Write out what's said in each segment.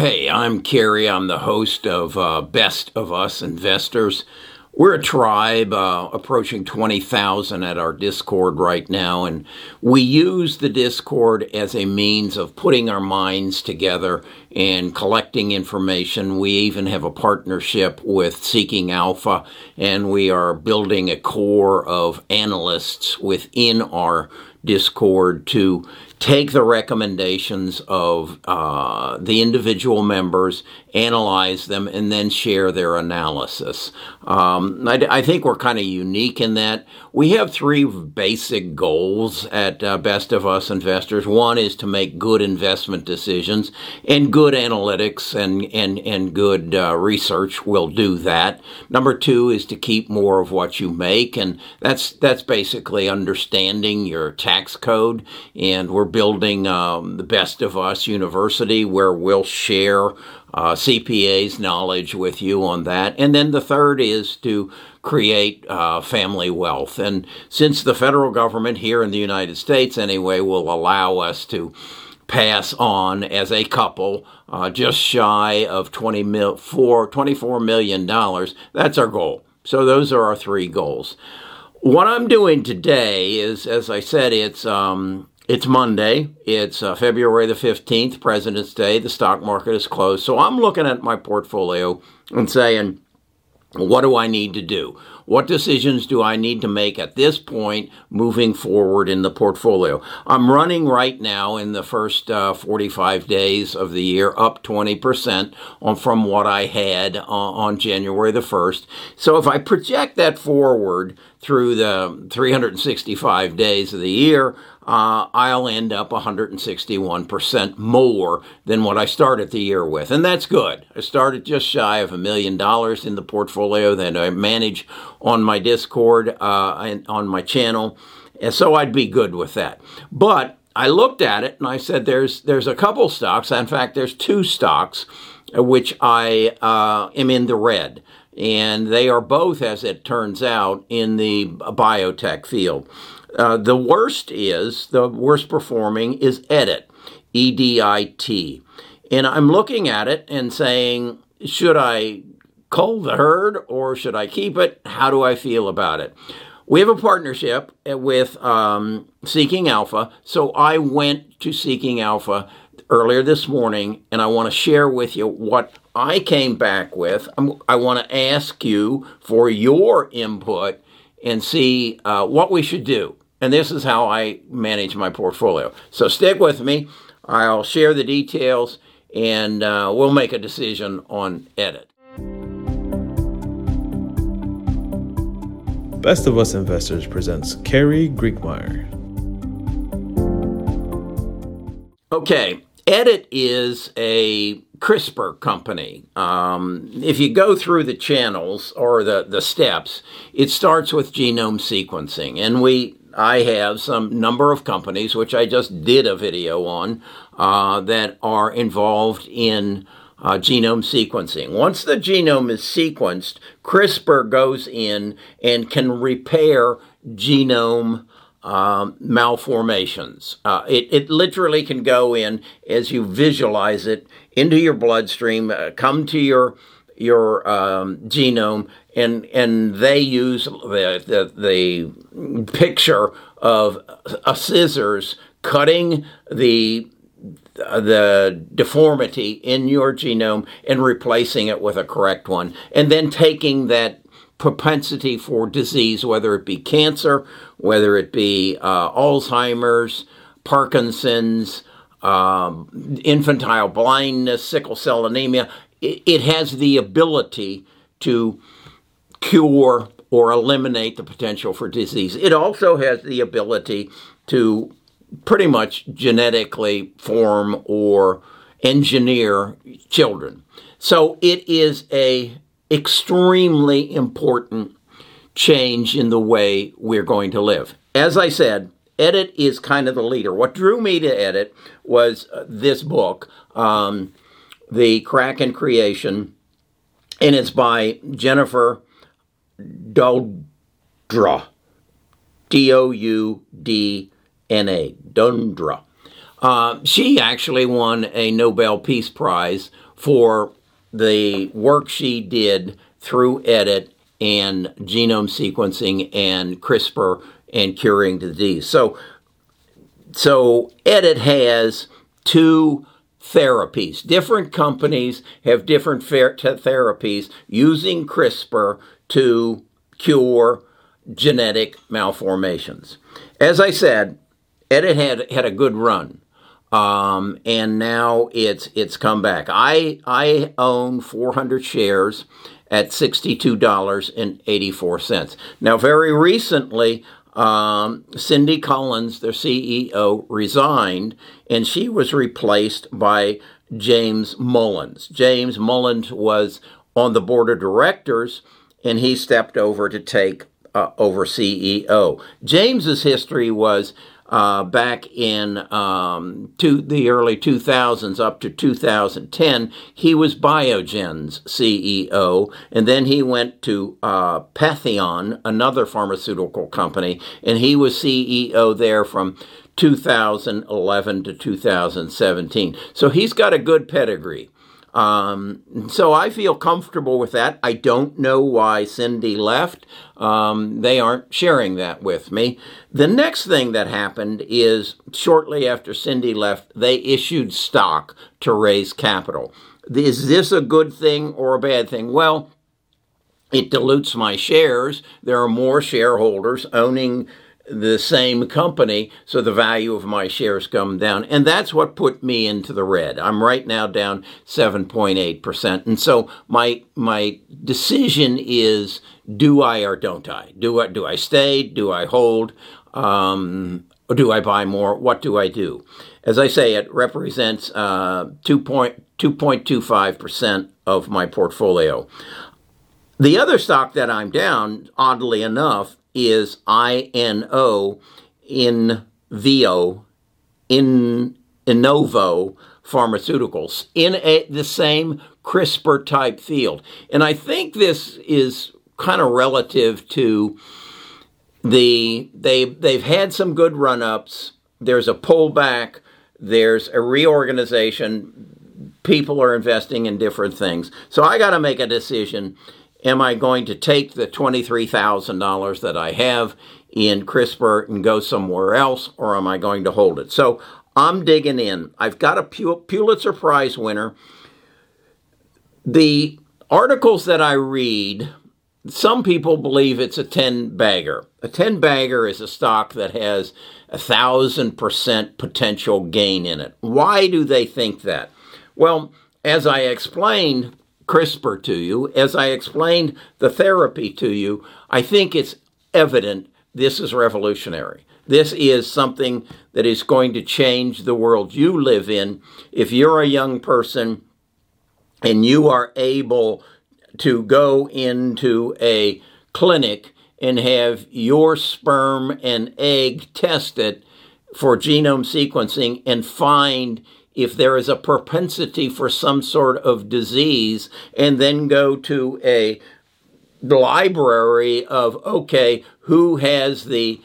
Hey, I'm Kerry. I'm the host of uh, Best of Us Investors. We're a tribe uh, approaching 20,000 at our Discord right now, and we use the Discord as a means of putting our minds together and collecting information. We even have a partnership with Seeking Alpha, and we are building a core of analysts within our Discord to take the recommendations of uh, the individual members, analyze them, and then share their analysis. Um, I, I, think we're kind of unique in that we have three basic goals at uh, Best of Us Investors. One is to make good investment decisions, and good analytics and, and, and good uh, research will do that. Number two is to keep more of what you make, and that's, that's basically understanding your tax code, and we're building um, the Best of Us University where we'll share uh, CPA's knowledge with you on that. And then the third is to create uh, family wealth. And since the federal government here in the United States, anyway, will allow us to pass on as a couple uh, just shy of 20 mil, four, $24 million, that's our goal. So those are our three goals. What I'm doing today is, as I said, it's um, it's Monday. It's uh, February the 15th, President's Day. The stock market is closed. So I'm looking at my portfolio and saying, what do I need to do? What decisions do I need to make at this point moving forward in the portfolio? I'm running right now in the first uh, 45 days of the year up 20% on, from what I had uh, on January the 1st. So if I project that forward through the 365 days of the year, uh, I'll end up 161% more than what I started the year with. And that's good. I started just shy of a million dollars in the portfolio that I manage on my Discord uh, and on my channel. And so I'd be good with that. But I looked at it and I said, there's, there's a couple stocks. In fact, there's two stocks which I uh, am in the red. And they are both, as it turns out, in the biotech field. Uh, the worst is, the worst performing is Edit, E D I T. And I'm looking at it and saying, should I cull the herd or should I keep it? How do I feel about it? We have a partnership with um, Seeking Alpha. So I went to Seeking Alpha earlier this morning and I want to share with you what I came back with. I'm, i want to ask you for your input and see uh, what we should do. And this is how I manage my portfolio. So stick with me. I'll share the details and uh, we'll make a decision on edit. Best of Us Investors presents Kerry Griegmeyer. Okay, Edit is a CRISPR company. Um, if you go through the channels or the, the steps, it starts with genome sequencing. And we I have some number of companies, which I just did a video on, uh, that are involved in uh, genome sequencing. Once the genome is sequenced, CRISPR goes in and can repair genome um, malformations. Uh, it, it literally can go in as you visualize it into your bloodstream, uh, come to your your um, genome, and and they use the, the, the picture of a scissors cutting the the deformity in your genome and replacing it with a correct one, and then taking that propensity for disease, whether it be cancer, whether it be uh, Alzheimer's, Parkinson's, um, infantile blindness, sickle cell anemia, it, has the ability to cure or eliminate the potential for disease. It also has the ability to pretty much genetically form or engineer children. So it is a extremely important change in the way we're going to live. As I said, Edit is kind of the leader. What drew me to Edit was uh, this book, um, The Crack in Creation, and it's by Jennifer Doudna. D O U D N A. Doudna. Uh, she actually won a Nobel Peace Prize for the work she did through EDIT and genome sequencing and CRISPR and curing disease. So, so EDIT has two therapies. Different companies have different therapies using CRISPR to cure genetic malformations. As I said, Edit had had a good run, um, and now it's it's come back. I I own 400 shares at $62.84. Now, very recently, um, Cindy Collins, their CEO, resigned, and she was replaced by James Mullins. James Mullins was on the board of directors, and he stepped over to take uh, over CEO. James's history was uh, back in um, to the early 2000s up to 2010, he was Biogen's CEO, and then he went to uh, Patheon, another pharmaceutical company, and he was CEO there from 2011 to 2017. So he's got a good pedigree. Um, so I feel comfortable with that. I don't know why Cindy left. Um, they aren't sharing that with me. The next thing that happened is shortly after Cindy left, they issued stock to raise capital. Is this a good thing or a bad thing? Well, it dilutes my shares. There are more shareholders owning the same company, so the value of my shares come down. And that's what put me into the red. I'm right now down 7.8%. And so my my decision is do I or don't I? Do I do I stay? Do I hold? Um, or do I buy more? What do I do? As I say, it represents uh, 2.25% of my portfolio. The other stock that I'm down, oddly enough, is I N O in VO in Inovio Pharmaceuticals in a, the same CRISPR type field. And I think this is kind of relative to the they they've had some good run ups. There's a pullback. There's a reorganization. People are investing in different things. So I got to make a decision Am I going to take the $23,000 that I have in CRISPR and go somewhere else, or am I going to hold it? So I'm digging in. I've got a Pulitzer Prize winner. The articles that I read, some people believe it's a 10 bagger. A 10 bagger is a stock that has a thousand percent potential gain in it. Why do they think that? Well, as I explained, CRISPR to you, as I explained the therapy to you, I think it's evident this is revolutionary. This is something that is going to change the world you live in. If you're a young person and you are able to go into a clinic and have your sperm and egg tested for genome sequencing and find if there is a propensity for some sort of disease, and then go to a library of okay, who has the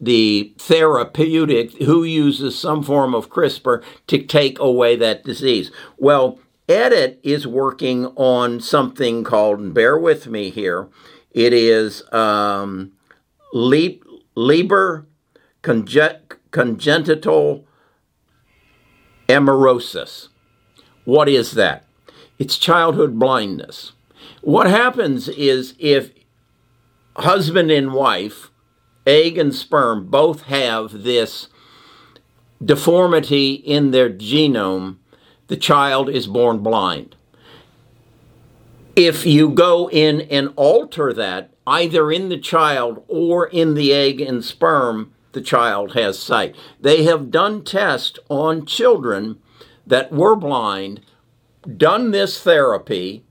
the therapeutic, who uses some form of CRISPR to take away that disease. Well, Edit is working on something called, and bear with me here, it is um, Leber congenital amaurosis. What is that? It's childhood blindness. What happens is if husband and wife, egg and sperm, both have this deformity in their genome, the child is born blind. If you go in and alter that, either in the child or in the egg and sperm, the child has sight. They have done tests on children that were blind, done this therapy,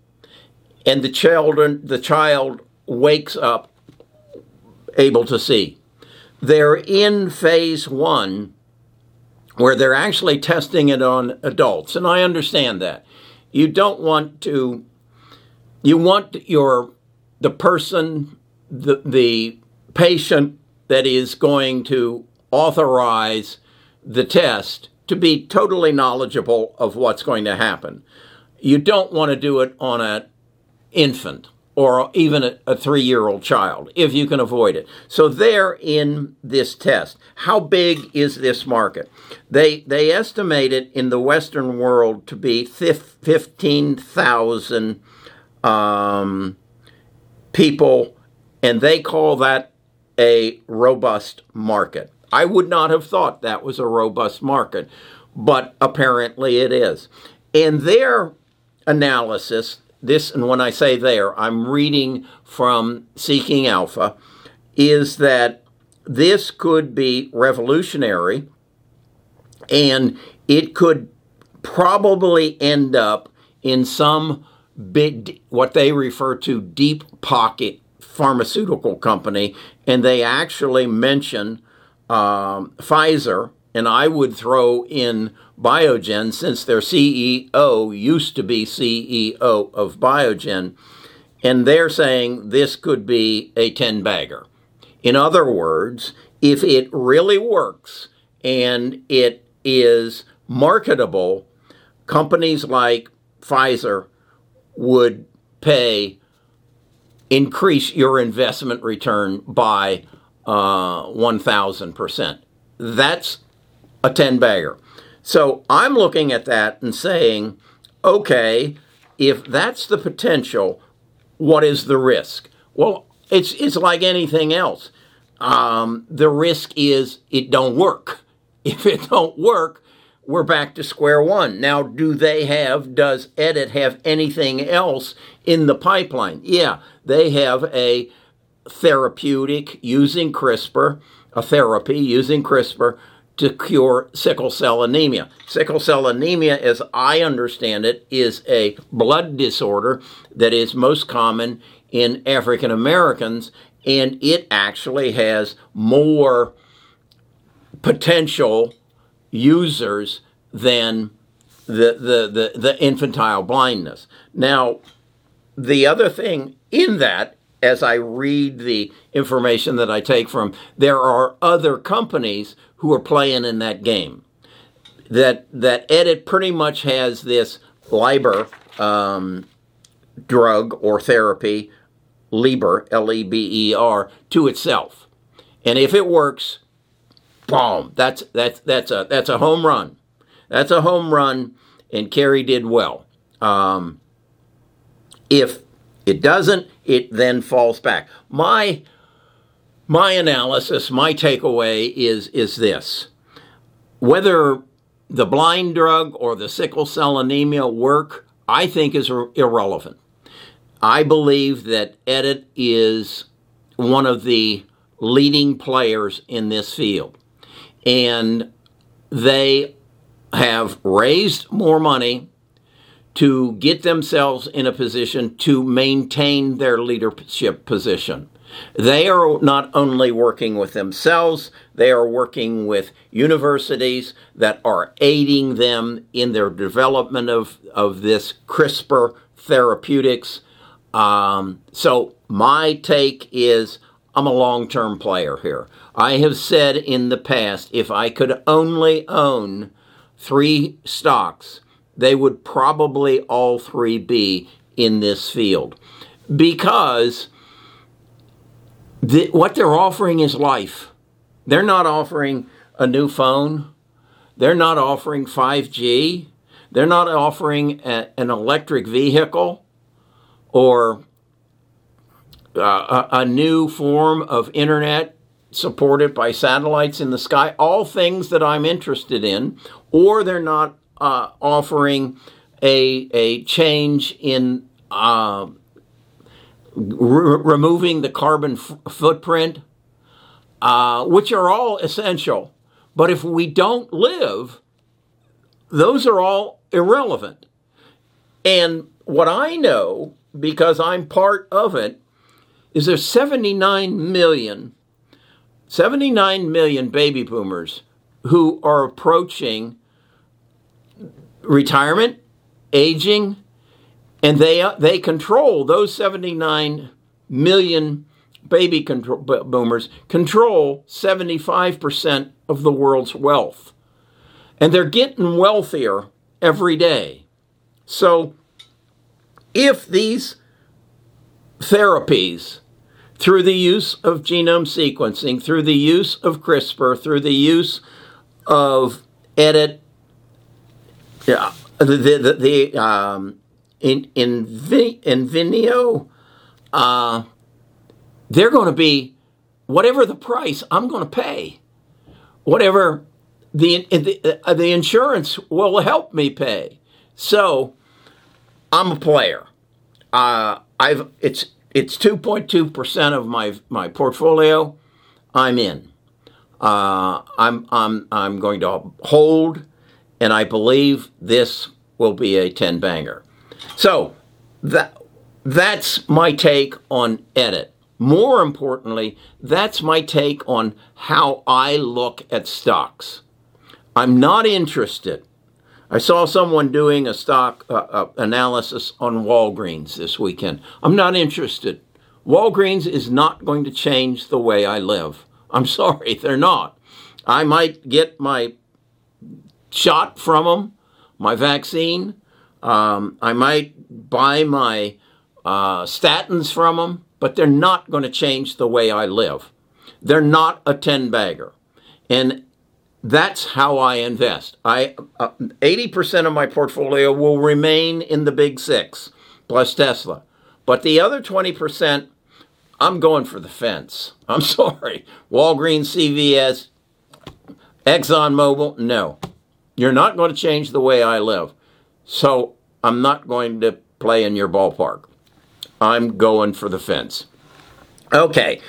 and the children the child wakes up able to see. They're in phase 1 where they're actually testing it on adults, and I understand that. You don't want to you want your the person the the patient that is going to authorize the test to be totally knowledgeable of what's going to happen. You don't want to do it on an infant or even a, a three year old child if you can avoid it. So, they're in this test. How big is this market? They, they estimate it in the Western world to be 15,000 um, people, and they call that a robust market. I would not have thought that was a robust market, but apparently it is. And their analysis, this, and when I say there, I'm reading from Seeking Alpha, is that this could be revolutionary and it could probably end up in some big, what they refer to deep pocket pharmaceutical company, and they actually mention um, Pfizer, and I would throw in Biogen since their CEO used to be CEO of Biogen, and they're saying this could be a 10 bagger. In other words, if it really works and it is marketable, companies like Pfizer would pay increase your investment return by uh, 1,000%. That's a 10 bagger. So I'm looking at that and saying, okay, if that's the potential, what is the risk? Well, it's, it's like anything else. Um, the risk is it don't work. If it don't work, we're back to square one. Now, do they have, does Edit have anything else in the pipeline? Yeah, they have a therapeutic using CRISPR, a therapy using CRISPR to cure sickle cell anemia. Sickle cell anemia, as I understand it, is a blood disorder that is most common in African Americans, and it actually has more potential users than the, the, the, the infantile blindness. Now, the other thing in that as I read the information that I take from, there are other companies who are playing in that game. That that Edit pretty much has this LEBER um, drug or therapy, Leber L E B E R, to itself, and if it works, boom, that's that's that's a that's a home run. That's a home run, and Kerry did well. Um, if it doesn't, it then falls back. My my analysis, my takeaway is is this. Whether the blind drug or the sickle cell anemia work, I think is irrelevant. I believe that Edit is one of the leading players in this field. And they have raised more money to get themselves in a position to maintain their leadership position. They are not only working with themselves, they are working with universities that are aiding them in their development of, of this CRISPR therapeutics. Um, so, my take is I'm a long term player here. I have said in the past if I could only own three stocks, they would probably all three be in this field because the, what they're offering is life. They're not offering a new phone. They're not offering 5G. They're not offering a, an electric vehicle or uh, a, new form of internet supported by satellites in the sky, all things that I'm interested in, or they're not uh, offering a, a change in uh, re- removing the carbon f- footprint, uh, which are all essential. But if we don't live, those are all irrelevant. And what I know, because I'm part of it, is there's 79 million, 79 million baby boomers who are approaching retirement, aging, and they uh, they control those 79 million baby control, boomers control 75% of the world's wealth. And they're getting wealthier every day. So if these therapies, through the use of genome sequencing, through the use of CRISPR, through the use of edit, yeah, the the, the um, in in Inovio, uh, they're going to be whatever the price I'm going to pay, whatever the the, uh, the insurance will help me pay. So I'm a player. Uh, I've it's it's 2.2 percent of my my portfolio. I'm in. Uh, I'm I'm I'm going to hold, and I believe this will be a 10 banger. So that that's my take on edit. More importantly, that's my take on how I look at stocks. I'm not interested. I saw someone doing a stock uh, uh, analysis on Walgreens this weekend. I'm not interested. Walgreens is not going to change the way I live. I'm sorry, they're not. I might get my shot from them, my vaccine. Um, I might buy my uh, statins from them, but they're not going to change the way I live. They're not a 10 bagger. And that's how I invest. I uh, 80% of my portfolio will remain in the big 6 plus Tesla. But the other 20% I'm going for the fence. I'm sorry. Walgreens, CVS, ExxonMobil, no. You're not going to change the way I live. So I'm not going to play in your ballpark. I'm going for the fence. Okay.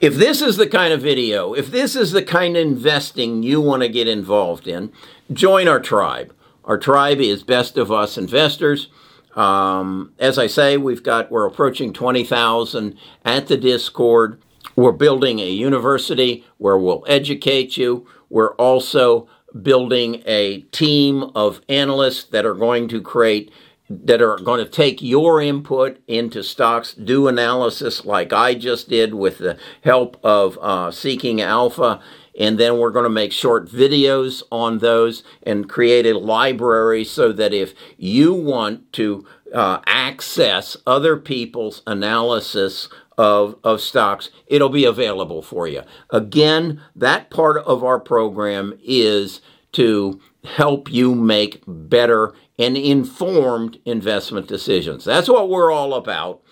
If this is the kind of video, if this is the kind of investing you want to get involved in, join our tribe. Our tribe is Best of Us Investors. Um, as I say, we've got we're approaching twenty thousand at the Discord. We're building a university where we'll educate you. We're also building a team of analysts that are going to create that are going to take your input into stocks, do analysis like I just did with the help of uh, Seeking Alpha, and then we're going to make short videos on those and create a library so that if you want to uh, access other people's analysis of, of stocks, it'll be available for you. Again, that part of our program is to help you make better and informed investment decisions. That's what we're all about.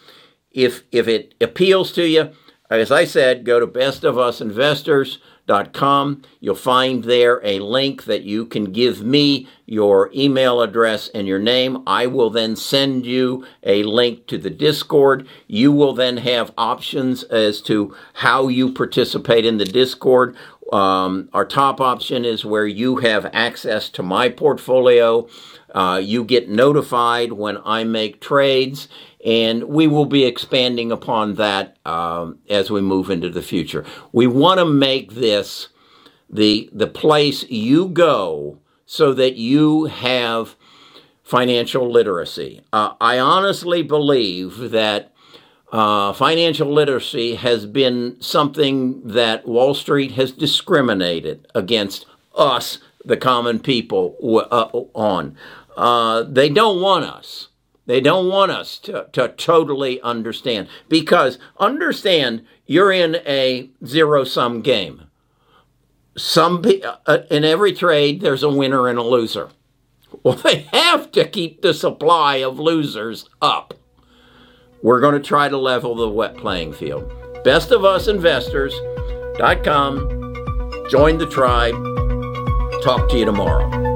If if it appeals to you, as I said, go to bestofusinvestors.com. You'll find there a link that you can give me your email address and your name. I will then send you a link to the Discord. You will then have options as to how you participate in the Discord. Um, our top option is where you have access to my portfolio. Uh, you get notified when I make trades, and we will be expanding upon that um, as we move into the future. We want to make this the the place you go so that you have financial literacy. Uh, I honestly believe that uh, financial literacy has been something that Wall Street has discriminated against us, the common people, uh, on. Uh, they don't want us. They don't want us to, to totally understand because understand you're in a zero sum game. Some uh, in every trade there's a winner and a loser. Well, they have to keep the supply of losers up. We're going to try to level the wet playing field. Best of us investors.com. Join the tribe. Talk to you tomorrow.